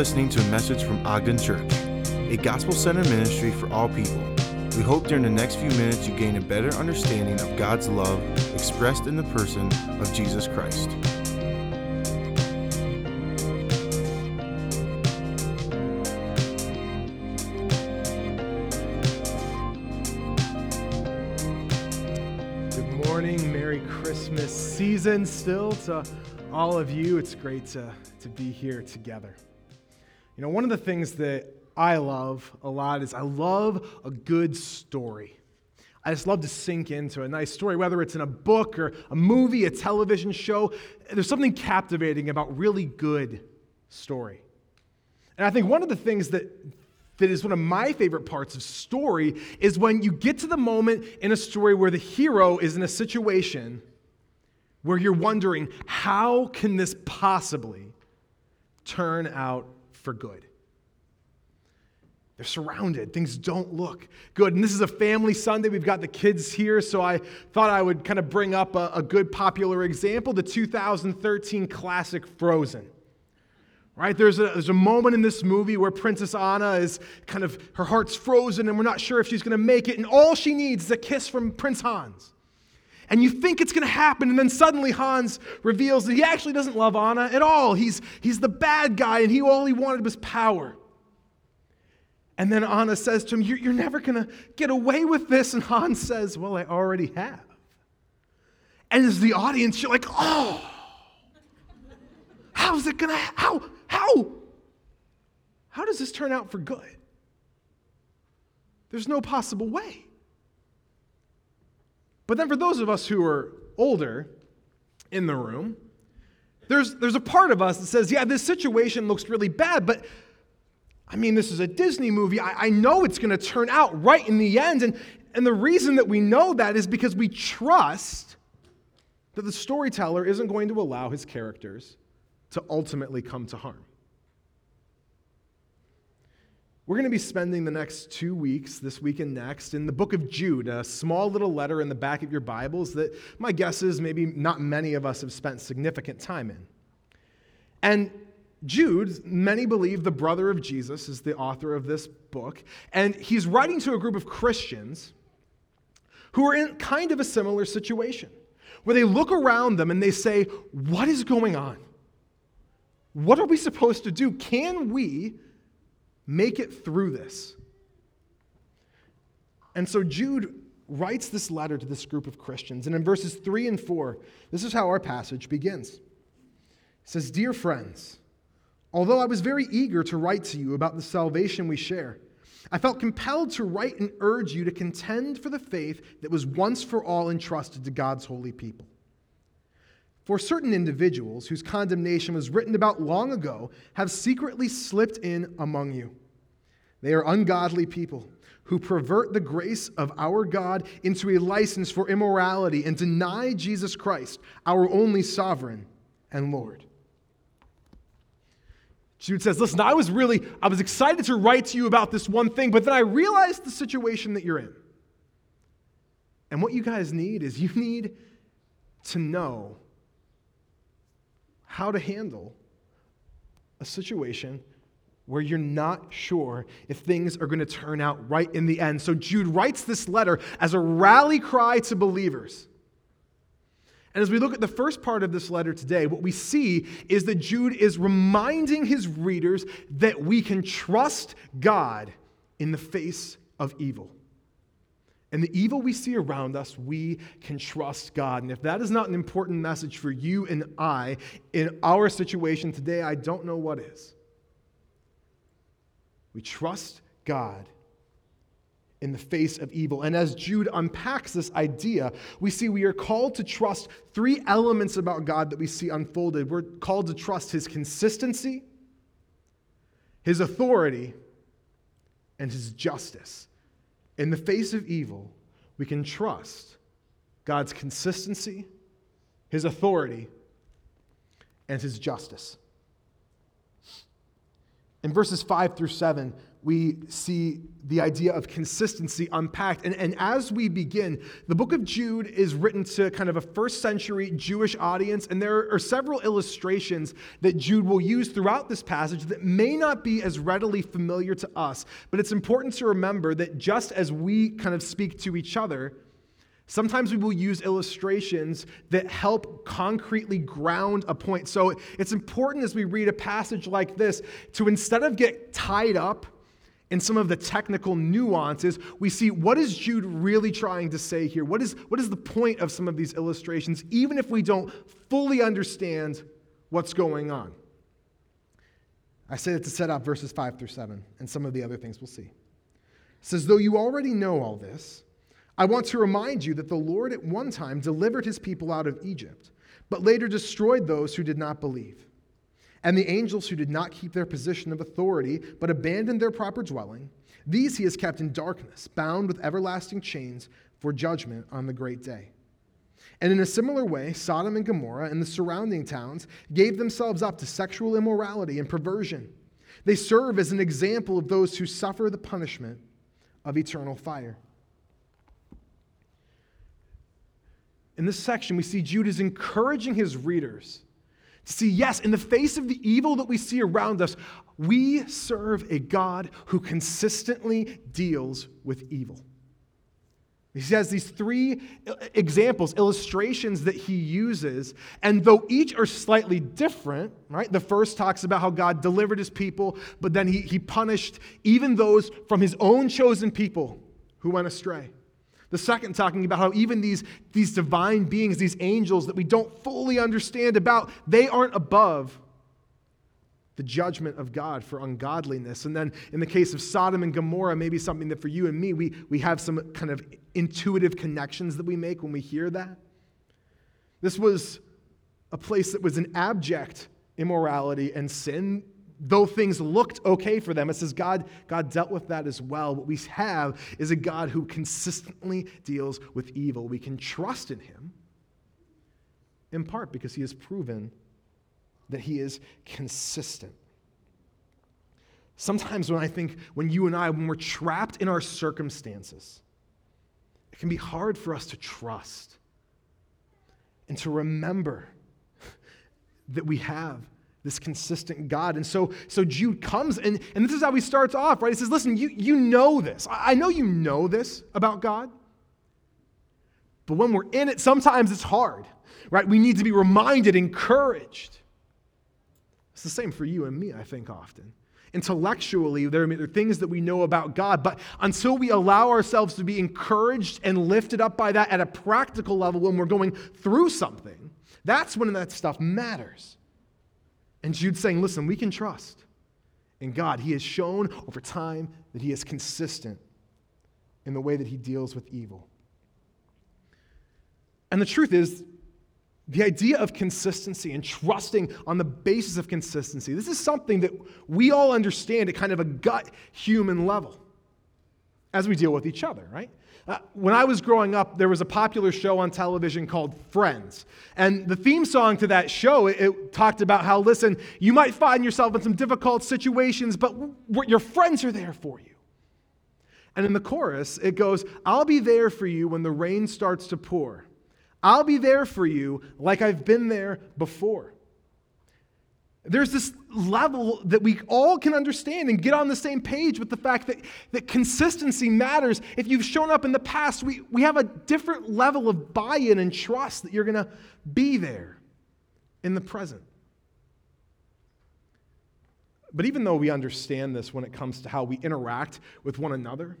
Listening to a message from Ogden Church, a gospel centered ministry for all people. We hope during the next few minutes you gain a better understanding of God's love expressed in the person of Jesus Christ. Good morning, Merry Christmas season still to all of you. It's great to, to be here together. You know, one of the things that I love a lot is I love a good story. I just love to sink into a nice story, whether it's in a book or a movie, a television show. There's something captivating about really good story. And I think one of the things that that is one of my favorite parts of story is when you get to the moment in a story where the hero is in a situation where you're wondering, how can this possibly turn out for good? They're surrounded. Things don't look good. And this is a family Sunday. We've got the kids here, so I thought I would kind of bring up a, a good popular example the 2013 classic Frozen. Right? There's a, there's a moment in this movie where Princess Anna is kind of, her heart's frozen and we're not sure if she's going to make it. And all she needs is a kiss from Prince Hans. And you think it's going to happen. And then suddenly Hans reveals that he actually doesn't love Anna at all. He's, he's the bad guy and he, all he wanted was power. And then Anna says to him, You're, you're never going to get away with this. And Hans says, Well, I already have. And as the audience, you're like, Oh, how's it going to, how? How? How does this turn out for good? There's no possible way. But then, for those of us who are older in the room, there's, there's a part of us that says, yeah, this situation looks really bad, but I mean, this is a Disney movie. I, I know it's going to turn out right in the end. And, and the reason that we know that is because we trust that the storyteller isn't going to allow his characters to ultimately come to harm. We're going to be spending the next two weeks, this week and next, in the book of Jude, a small little letter in the back of your Bibles that my guess is maybe not many of us have spent significant time in. And Jude, many believe the brother of Jesus, is the author of this book, and he's writing to a group of Christians who are in kind of a similar situation, where they look around them and they say, What is going on? What are we supposed to do? Can we make it through this? And so Jude writes this letter to this group of Christians. And in verses 3 and 4, this is how our passage begins. It says, Dear friends, although I was very eager to write to you about the salvation we share, I felt compelled to write and urge you to contend for the faith that was once for all entrusted to God's holy people. For certain individuals whose condemnation was written about long ago have secretly slipped in among you. They are ungodly people who pervert the grace of our God into a license for immorality and deny Jesus Christ, our only sovereign and Lord. Jude says, Listen, I was really, I was excited to write to you about this one thing, but then I realized the situation that you're in. And what you guys need is you need to know how to handle a situation where you're not sure if things are going to turn out right in the end. So Jude writes this letter as a rally cry to believers. And as we look at the first part of this letter today, what we see is that Jude is reminding his readers that we can trust God in the face of evil. And the evil we see around us, we can trust God. And if that is not an important message for you and I in our situation today, I don't know what is. We trust God in the face of evil. And as Jude unpacks this idea, we see we are called to trust three elements about God that we see unfolded. We're called to trust his consistency, his authority, and his justice. In the face of evil, we can trust God's consistency, his authority, and his justice. In verses 5 through 7, we see the idea of consistency unpacked. And, and as we begin, the book of Jude is written to kind of a first century Jewish audience, and there are several illustrations that Jude will use throughout this passage that may not be as readily familiar to us. But it's important to remember that just as we kind of speak to each other, Sometimes we will use illustrations that help concretely ground a point. So it's important as we read a passage like this to instead of get tied up in some of the technical nuances, we see what is Jude really trying to say here? What is, what is the point of some of these illustrations, even if we don't fully understand what's going on? I say it to set up verses 5 through 7 and some of the other things we'll see. It says, Though you already know all this, I want to remind you that the Lord at one time delivered his people out of Egypt, but later destroyed those who did not believe. And the angels who did not keep their position of authority, but abandoned their proper dwelling, these he has kept in darkness, bound with everlasting chains for judgment on the great day. And in a similar way, Sodom and Gomorrah and the surrounding towns gave themselves up to sexual immorality and perversion. They serve as an example of those who suffer the punishment of eternal fire. In this section, we see Jude is encouraging his readers to see, yes, in the face of the evil that we see around us, we serve a God who consistently deals with evil. He has these three uh, examples, illustrations that he uses, and though each are slightly different, right? The first talks about how God delivered his people, but then he, he punished even those from his own chosen people who went astray. The second, talking about how even these, these divine beings, these angels that we don't fully understand about, they aren't above the judgment of God for ungodliness. And then in the case of Sodom and Gomorrah, maybe something that for you and me, we, we have some kind of intuitive connections that we make when we hear that. This was a place that was an abject immorality and sin though things looked okay for them, it says God, God dealt with that as well. What we have is a God who consistently deals with evil. We can trust in him, in part because he has proven that he is consistent. Sometimes when I think, when you and I, when we're trapped in our circumstances, it can be hard for us to trust and to remember that we have this consistent God. And so, so Jude comes, and, and this is how he starts off, right? He says, Listen, you, you know this. I know you know this about God. But when we're in it, sometimes it's hard, right? We need to be reminded, encouraged. It's the same for you and me, I think, often. Intellectually, there are things that we know about God, but until we allow ourselves to be encouraged and lifted up by that at a practical level when we're going through something, that's when that stuff matters. And Jude's saying, listen, we can trust in God. He has shown over time that He is consistent in the way that He deals with evil. And the truth is, the idea of consistency and trusting on the basis of consistency, this is something that we all understand at kind of a gut human level as we deal with each other, right? Uh, when I was growing up, there was a popular show on television called Friends. And the theme song to that show, it, it talked about how, listen, you might find yourself in some difficult situations, but your friends are there for you. And in the chorus, it goes, I'll be there for you when the rain starts to pour. I'll be there for you like I've been there before. There's this level that we all can understand and get on the same page with the fact that, that consistency matters. If you've shown up in the past, we, we have a different level of buy in and trust that you're going to be there in the present. But even though we understand this when it comes to how we interact with one another,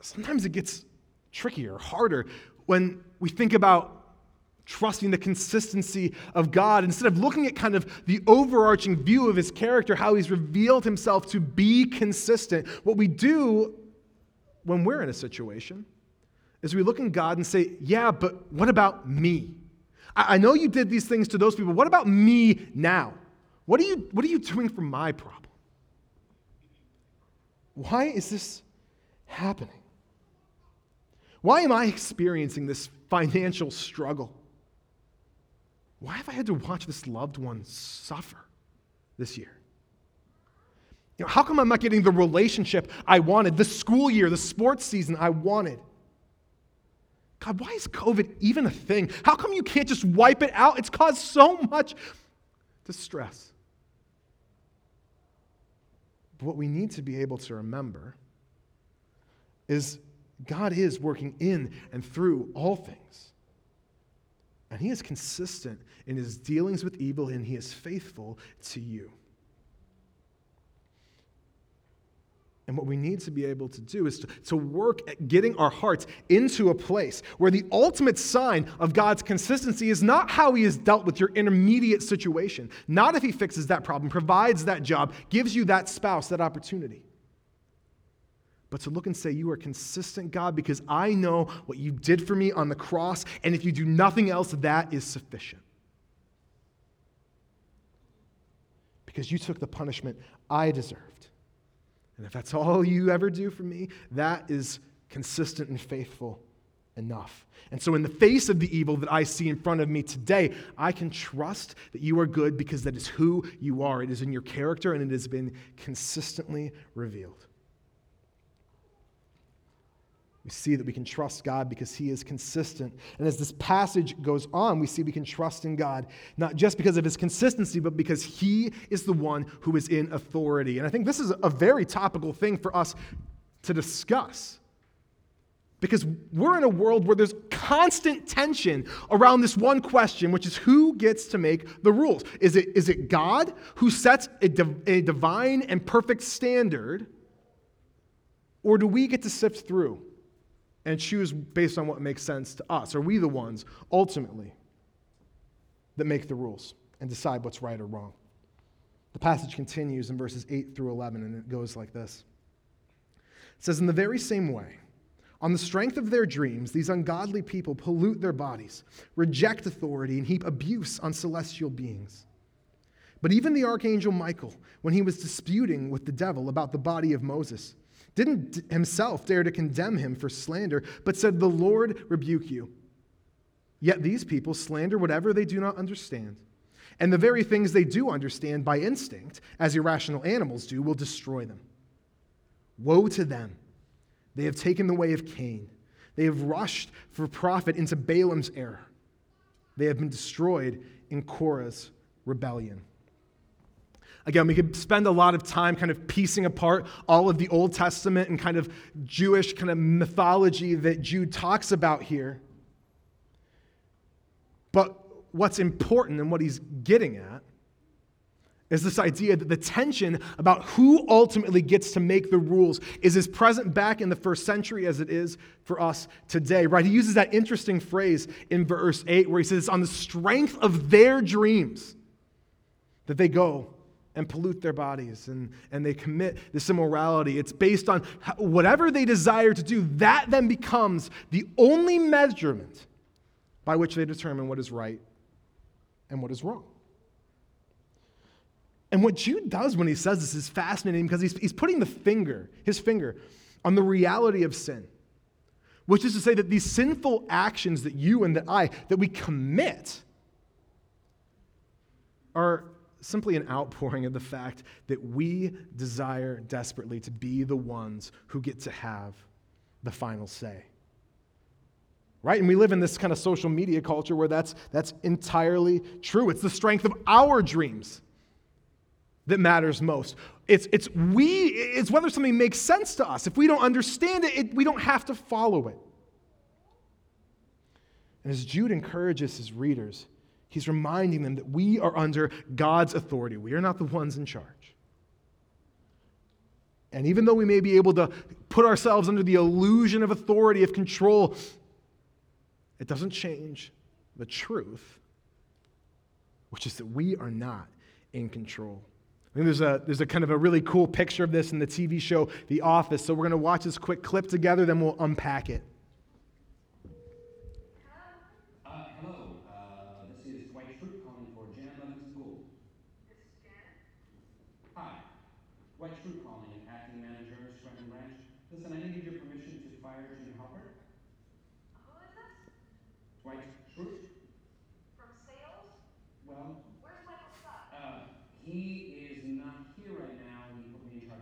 sometimes it gets trickier, harder when we think about trusting the consistency of God instead of looking at kind of the overarching view of his character, how he's revealed himself to be consistent. What we do when we're in a situation is we look in God and say, Yeah, but what about me? I, know you did these things to those people. What about me now? What are you, what are you doing for my problem? Why is this happening? Why am I experiencing this financial struggle? Why have I had to watch this loved one suffer this year? You know, how come I'm not getting the relationship I wanted, the school year, the sports season I wanted? God, why is COVID even a thing? How come you can't just wipe it out? It's caused so much distress. But what we need to be able to remember is God is working in and through all things. And He is consistent in His dealings with evil, and He is faithful to you. And what we need to be able to do is to, to work at getting our hearts into a place where the ultimate sign of God's consistency is not how He has dealt with your intermediate situation, not if He fixes that problem, provides that job, gives you that spouse, that opportunity. But to look and say, You are consistent, God, because I know what you did for me on the cross, and if you do nothing else, that is sufficient. Because you took the punishment I deserved. And if that's all you ever do for me, that is consistent and faithful enough. And so, in the face of the evil that I see in front of me today, I can trust that you are good because that is who you are. It is in your character and it has been consistently revealed. We see that we can trust God because He is consistent. And as this passage goes on, we see we can trust in God, not just because of His consistency, but because He is the one who is in authority. And I think this is a very topical thing for us to discuss. Because we're in a world where there's constant tension around this one question, which is who gets to make the rules? Is it, is it God who sets a, div- a divine and perfect standard? Or do we get to sift through? And choose based on what makes sense to us? Are we the ones, ultimately, that make the rules and decide what's right or wrong? The passage continues in verses 8 through 11, and it goes like this It says, In the very same way, on the strength of their dreams, these ungodly people pollute their bodies, reject authority, and heap abuse on celestial beings. But even the archangel Michael, when he was disputing with the devil about the body of Moses, didn't himself dare to condemn him for slander, but said, The Lord rebuke you. Yet these people slander whatever they do not understand. And the very things they do understand by instinct, as irrational animals do, will destroy them. Woe to them! They have taken the way of Cain. They have rushed for profit into Balaam's error. They have been destroyed in Korah's rebellion. Again, we could spend a lot of time kind of piecing apart all of the Old Testament and kind of Jewish kind of mythology that Jude talks about here. But what's important and what he's getting at is this idea that the tension about who ultimately gets to make the rules is as present back in the first century as it is for us today, right? He uses that interesting phrase in verse 8 where he says, It's on the strength of their dreams that they go and pollute their bodies and, and they commit this immorality. It's based on whatever they desire to do. That then becomes the only measurement by which they determine what is right and what is wrong. And what Jude does when he says this is fascinating because he's, he's putting the finger, his finger, on the reality of sin, which is to say that these sinful actions that you and that I, that we commit, are simply an outpouring of the fact that we desire desperately to be the ones who get to have the final say. Right? And we live in this kind of social media culture where that's, that's entirely true. It's the strength of our dreams that matters most. It's, it's we, it's whether something makes sense to us. If we don't understand it, it we don't have to follow it. And as Jude encourages his readers, He's reminding them that we are under God's authority. We are not the ones in charge. And even though we may be able to put ourselves under the illusion of authority, of control, it doesn't change the truth, which is that we are not in control. I think there's a, there's a kind of a really cool picture of this in the TV show The Office. So we're going to watch this quick clip together, then we'll unpack it. He is not here right now. He put me in charge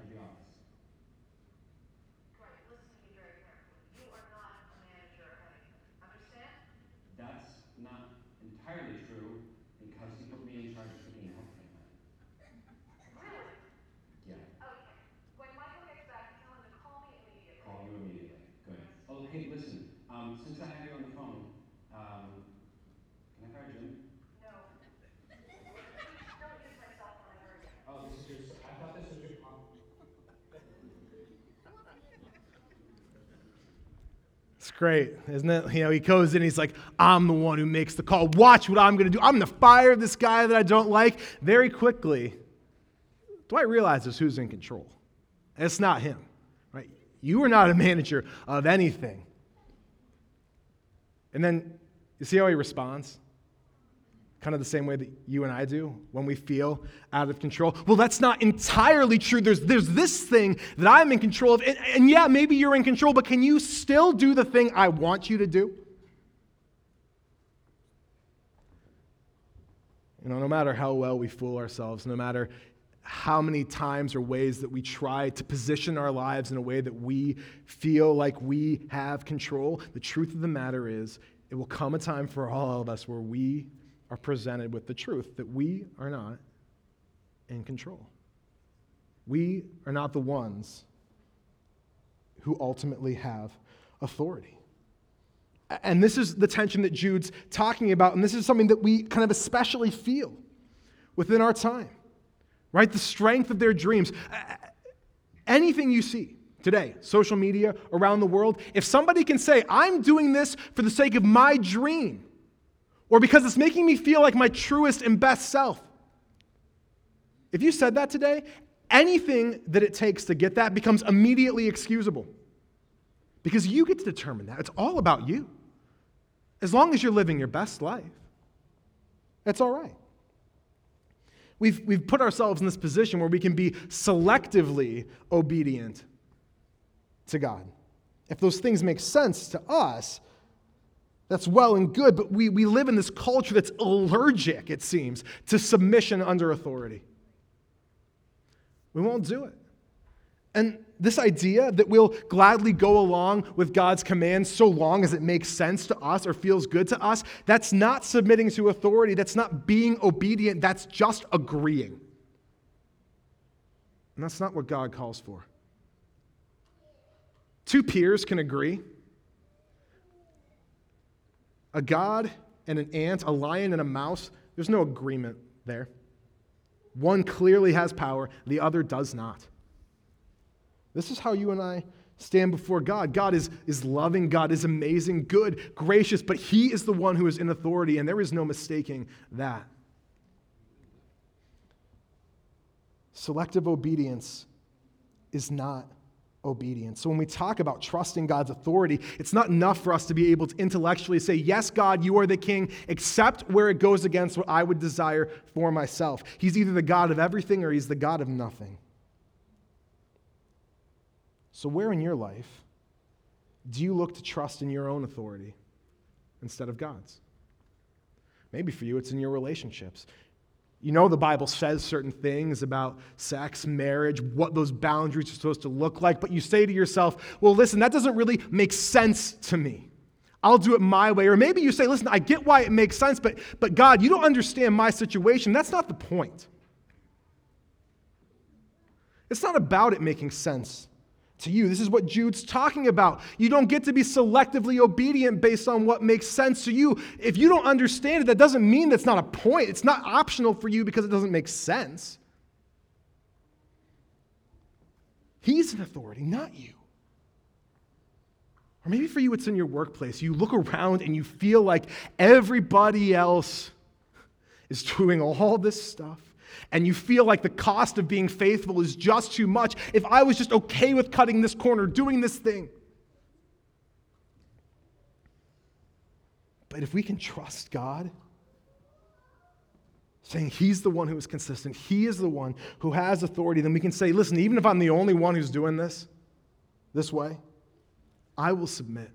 great, isn't it? You know, he goes in, he's like, I'm the one who makes the call. Watch what I'm going to do. I'm going to fire this guy that I don't like. Very quickly, Dwight realizes who's in control. It's not him, right? You are not a manager of anything. And then you see how he responds? Kind of the same way that you and I do when we feel out of control. Well, that's not entirely true. There's, there's this thing that I'm in control of. And, and yeah, maybe you're in control, but can you still do the thing I want you to do? You know, no matter how well we fool ourselves, no matter how many times or ways that we try to position our lives in a way that we feel like we have control, the truth of the matter is, it will come a time for all of us where we are presented with the truth that we are not in control. We are not the ones who ultimately have authority. And this is the tension that Jude's talking about, and this is something that we kind of especially feel within our time, right? The strength of their dreams. Anything you see today, social media, around the world, if somebody can say, I'm doing this for the sake of my dream, or because it's making me feel like my truest and best self. If you said that today, anything that it takes to get that becomes immediately excusable. Because you get to determine that. It's all about you. As long as you're living your best life, that's all right. We've, we've put ourselves in this position where we can be selectively obedient to God. If those things make sense to us, that's well and good, but we, we live in this culture that's allergic, it seems, to submission under authority. We won't do it. And this idea that we'll gladly go along with God's commands so long as it makes sense to us or feels good to us, that's not submitting to authority. That's not being obedient. That's just agreeing. And that's not what God calls for. Two peers can agree a god and an ant, a lion and a mouse, there's no agreement there. One clearly has power, the other does not. This is how you and I stand before God. God is, is loving, God is amazing, good, gracious, but He is the one who is in authority, and there is no mistaking that. Selective obedience is not obedience. So when we talk about trusting God's authority, it's not enough for us to be able to intellectually say, Yes, God, you are the king, except where it goes against what I would desire for myself. He's either the God of everything or he's the God of nothing. So, where in your life do you look to trust in your own authority instead of God's? Maybe for you, it's in your relationships. You know, the Bible says certain things about sex, marriage, what those boundaries are supposed to look like, but you say to yourself, well, listen, that doesn't really make sense to me. I'll do it my way. Or maybe you say, listen, I get why it makes sense, but, but God, you don't understand my situation. That's not the point. It's not about it making sense to you. This is what Jude's talking about. You don't get to be selectively obedient based on what makes sense to you. If you don't understand it, that doesn't mean that's not a point. It's not optional for you because it doesn't make sense. He's an authority, not you. Or maybe for you, it's in your workplace. You look around and you feel like everybody else is doing all this stuff and you feel like the cost of being faithful is just too much, if I was just okay with cutting this corner, doing this thing. But if we can trust God, saying He's the one who is consistent, He is the one who has authority, then we can say, listen, even if I'm the only one who's doing this this way, I will submit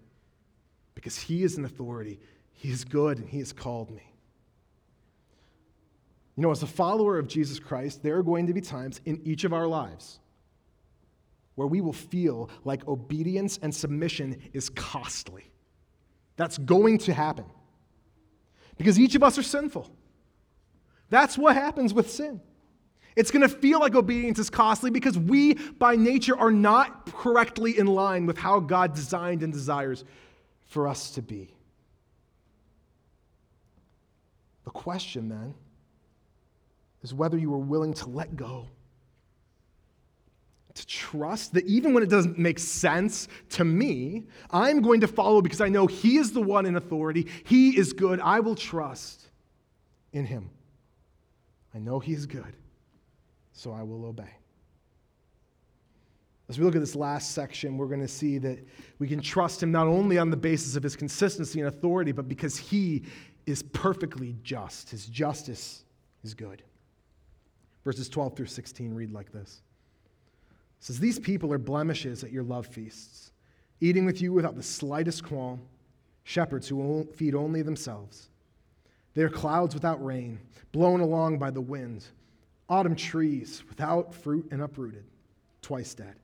because He is an authority. He is good and He has called me. You know, as a follower of Jesus Christ, there are going to be times in each of our lives where we will feel like obedience and submission is costly. That's going to happen. Because each of us are sinful. That's what happens with sin. It's going to feel like obedience is costly because we, by nature, are not correctly in line with how God designed and desires for us to be. The question then is whether you are willing to let go, to trust that even when it doesn't make sense to me, I'm going to follow because I know He is the one in authority. He is good. I will trust in Him. I know He is good, so I will obey. As we look at this last section, we're going to see that we can trust Him not only on the basis of His consistency and authority, but because He is perfectly just. His justice is good. Verses 12 through 16 read like this It says, These people are blemishes at your love feasts, eating with you without the slightest qualm, shepherds who feed only themselves. They are clouds without rain, blown along by the wind, autumn trees without fruit and uprooted, twice dead.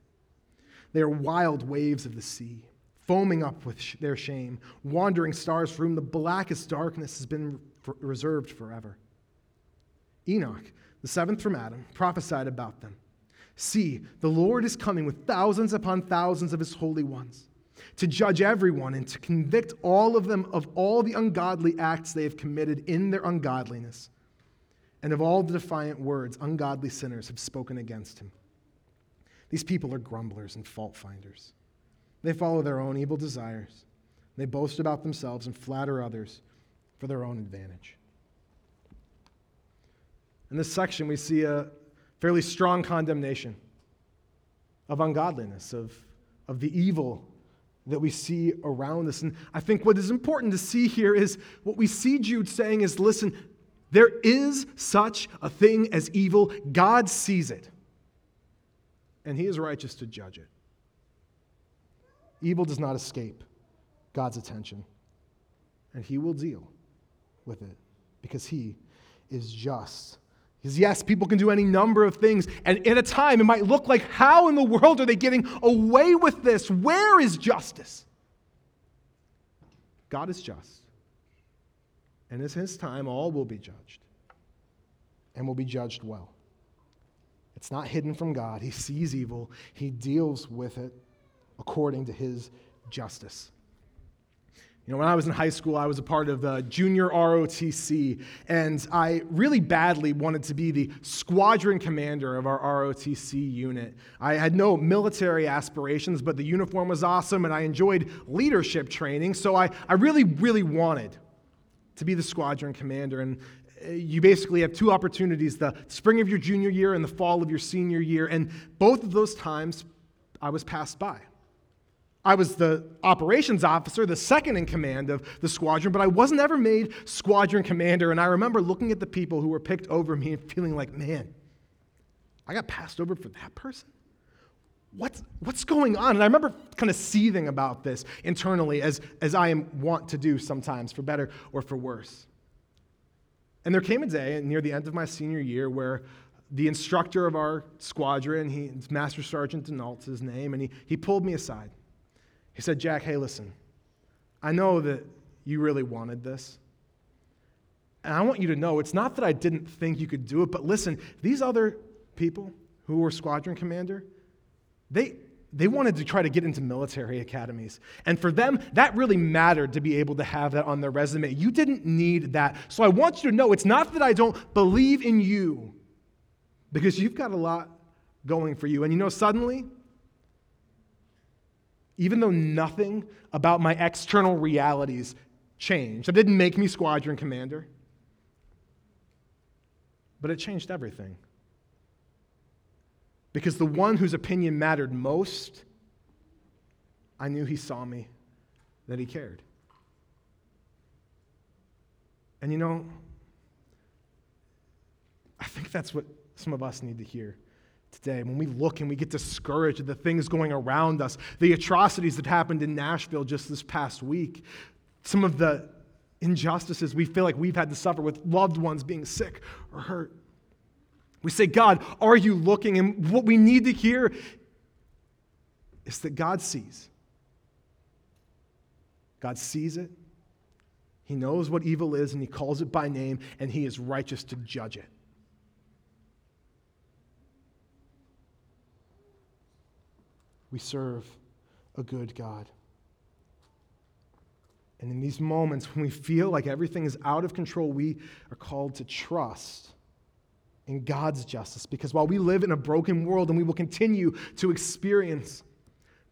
They are wild waves of the sea, foaming up with sh- their shame, wandering stars for whom the blackest darkness has been reserved forever. Enoch, the seventh from Adam, prophesied about them. See, the Lord is coming with thousands upon thousands of his holy ones to judge everyone and to convict all of them of all the ungodly acts they have committed in their ungodliness and of all the defiant words ungodly sinners have spoken against him. These people are grumblers and fault finders. They follow their own evil desires. They boast about themselves and flatter others for their own advantage. In this section, we see a fairly strong condemnation of ungodliness, of, of the evil that we see around us. And I think what is important to see here is what we see Jude saying is listen, there is such a thing as evil. God sees it, and He is righteous to judge it. Evil does not escape God's attention, and He will deal with it because He is just because, yes, people can do any number of things. And at a time, it might look like, how in the world are they getting away with this? Where is justice? God is just. And in his time, all will be judged and will be judged well. It's not hidden from God. He sees evil, he deals with it according to his justice. You know, when I was in high school, I was a part of the junior ROTC, and I really badly wanted to be the squadron commander of our ROTC unit. I had no military aspirations, but the uniform was awesome, and I enjoyed leadership training, so I, I really, really wanted to be the squadron commander. And uh, you basically have two opportunities the spring of your junior year and the fall of your senior year, and both of those times I was passed by. I was the operations officer, the second in command of the squadron, but I wasn't ever made squadron commander. And I remember looking at the people who were picked over me and feeling like, man, I got passed over for that person? What's, what's going on? And I remember kind of seething about this internally, as, as I am wont to do sometimes, for better or for worse. And there came a day near the end of my senior year where the instructor of our squadron, he, Master Sergeant Denault's his name, and he, he pulled me aside. He said, Jack, hey, listen, I know that you really wanted this. And I want you to know it's not that I didn't think you could do it, but listen, these other people who were squadron commander, they, they wanted to try to get into military academies. And for them, that really mattered to be able to have that on their resume. You didn't need that. So I want you to know it's not that I don't believe in you, because you've got a lot going for you. And you know, suddenly, even though nothing about my external realities changed. That didn't make me squadron commander, but it changed everything. Because the one whose opinion mattered most, I knew he saw me, that he cared. And you know, I think that's what some of us need to hear today, when we look and we get discouraged at the things going around us, the atrocities that happened in Nashville just this past week, some of the injustices we feel like we've had to suffer with loved ones being sick or hurt. We say, God, are you looking? And what we need to hear is that God sees. God sees it. He knows what evil is and he calls it by name and he is righteous to judge it. We serve a good God. And in these moments when we feel like everything is out of control, we are called to trust in God's justice. Because while we live in a broken world and we will continue to experience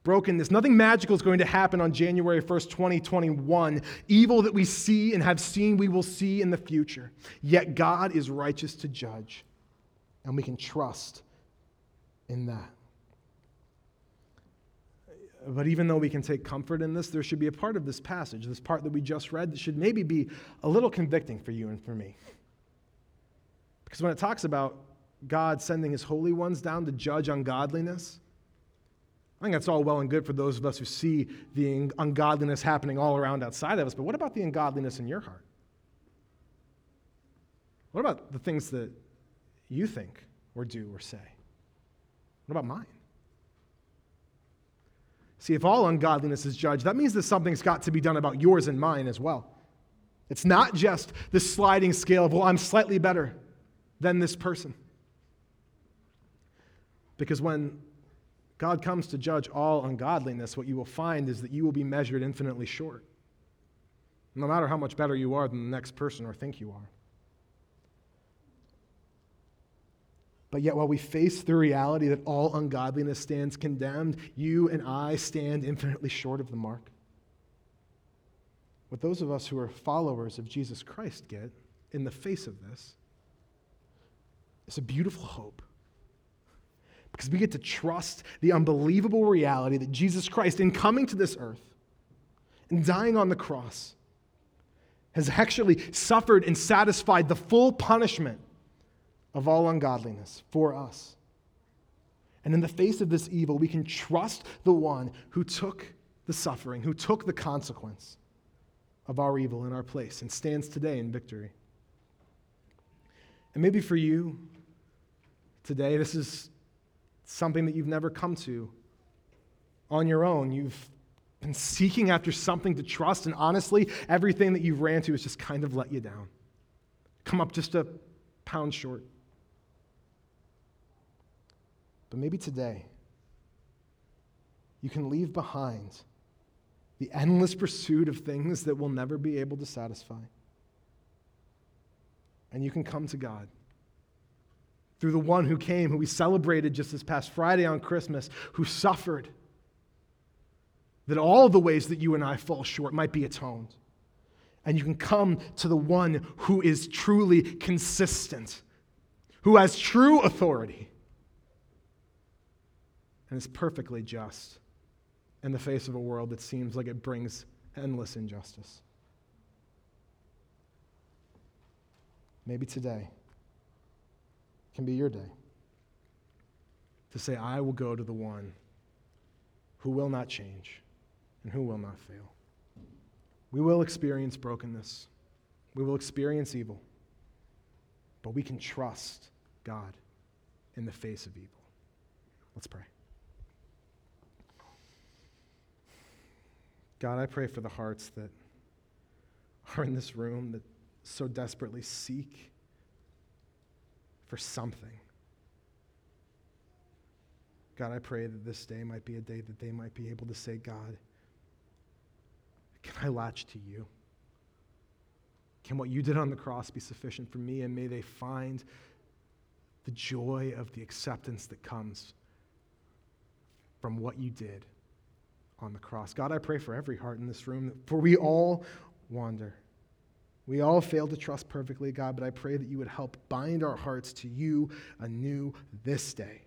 brokenness, nothing magical is going to happen on January 1st, 2021. Evil that we see and have seen, we will see in the future. Yet God is righteous to judge, and we can trust in that. But even though we can take comfort in this, there should be a part of this passage, this part that we just read, that should maybe be a little convicting for you and for me. Because when it talks about God sending his holy ones down to judge ungodliness, I think that's all well and good for those of us who see the ungodliness happening all around outside of us. But what about the ungodliness in your heart? What about the things that you think or do or say? What about mine? See, if all ungodliness is judged, that means that something's got to be done about yours and mine as well. It's not just the sliding scale of, well, I'm slightly better than this person. Because when God comes to judge all ungodliness, what you will find is that you will be measured infinitely short, no matter how much better you are than the next person or think you are. But yet, while we face the reality that all ungodliness stands condemned, you and I stand infinitely short of the mark. What those of us who are followers of Jesus Christ get in the face of this is a beautiful hope. Because we get to trust the unbelievable reality that Jesus Christ, in coming to this earth and dying on the cross, has actually suffered and satisfied the full punishment of all ungodliness for us. And in the face of this evil, we can trust the one who took the suffering, who took the consequence of our evil in our place and stands today in victory. And maybe for you today, this is something that you've never come to on your own. You've been seeking after something to trust, and honestly, everything that you've ran to has just kind of let you down. Come up just a pound short. But maybe today, you can leave behind the endless pursuit of things that will never be able to satisfy. And you can come to God through the one who came, who we celebrated just this past Friday on Christmas, who suffered, that all the ways that you and I fall short might be atoned. And you can come to the one who is truly consistent, who has true authority and is perfectly just in the face of a world that seems like it brings endless injustice. Maybe today can be your day to say, I will go to the one who will not change and who will not fail. We will experience brokenness, we will experience evil, but we can trust God in the face of evil. Let's pray. God, I pray for the hearts that are in this room that so desperately seek for something. God, I pray that this day might be a day that they might be able to say, God, can I latch to you? Can what you did on the cross be sufficient for me? And may they find the joy of the acceptance that comes from what you did on the cross. God, I pray for every heart in this room, for we all wander. We all fail to trust perfectly, God, but I pray that you would help bind our hearts to you anew this day.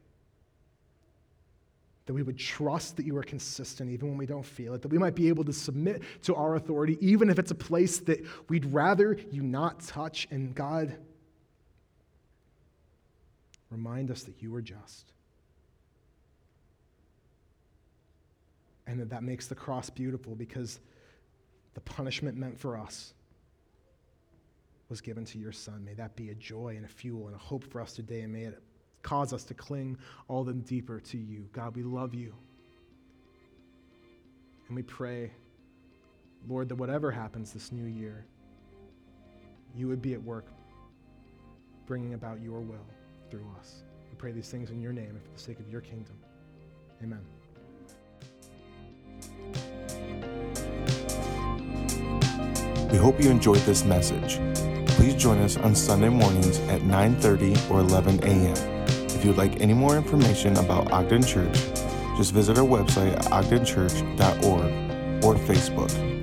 That we would trust that you are consistent even when we don't feel it. That we might be able to submit to our authority, even if it's a place that we'd rather you not touch. And God, remind us that you are just. And that that makes the cross beautiful because the punishment meant for us was given to your Son. May that be a joy and a fuel and a hope for us today, and may it cause us to cling all the deeper to you. God, we love you. And we pray, Lord, that whatever happens this new year, you would be at work bringing about your will through us. We pray these things in your name and for the sake of your kingdom. Amen. We hope you enjoyed this message. please join us on Sunday mornings at 9:30 or 11 a.m. If you would like any more information about Ogden Church, just visit our website at ogdenchurch.org or Facebook.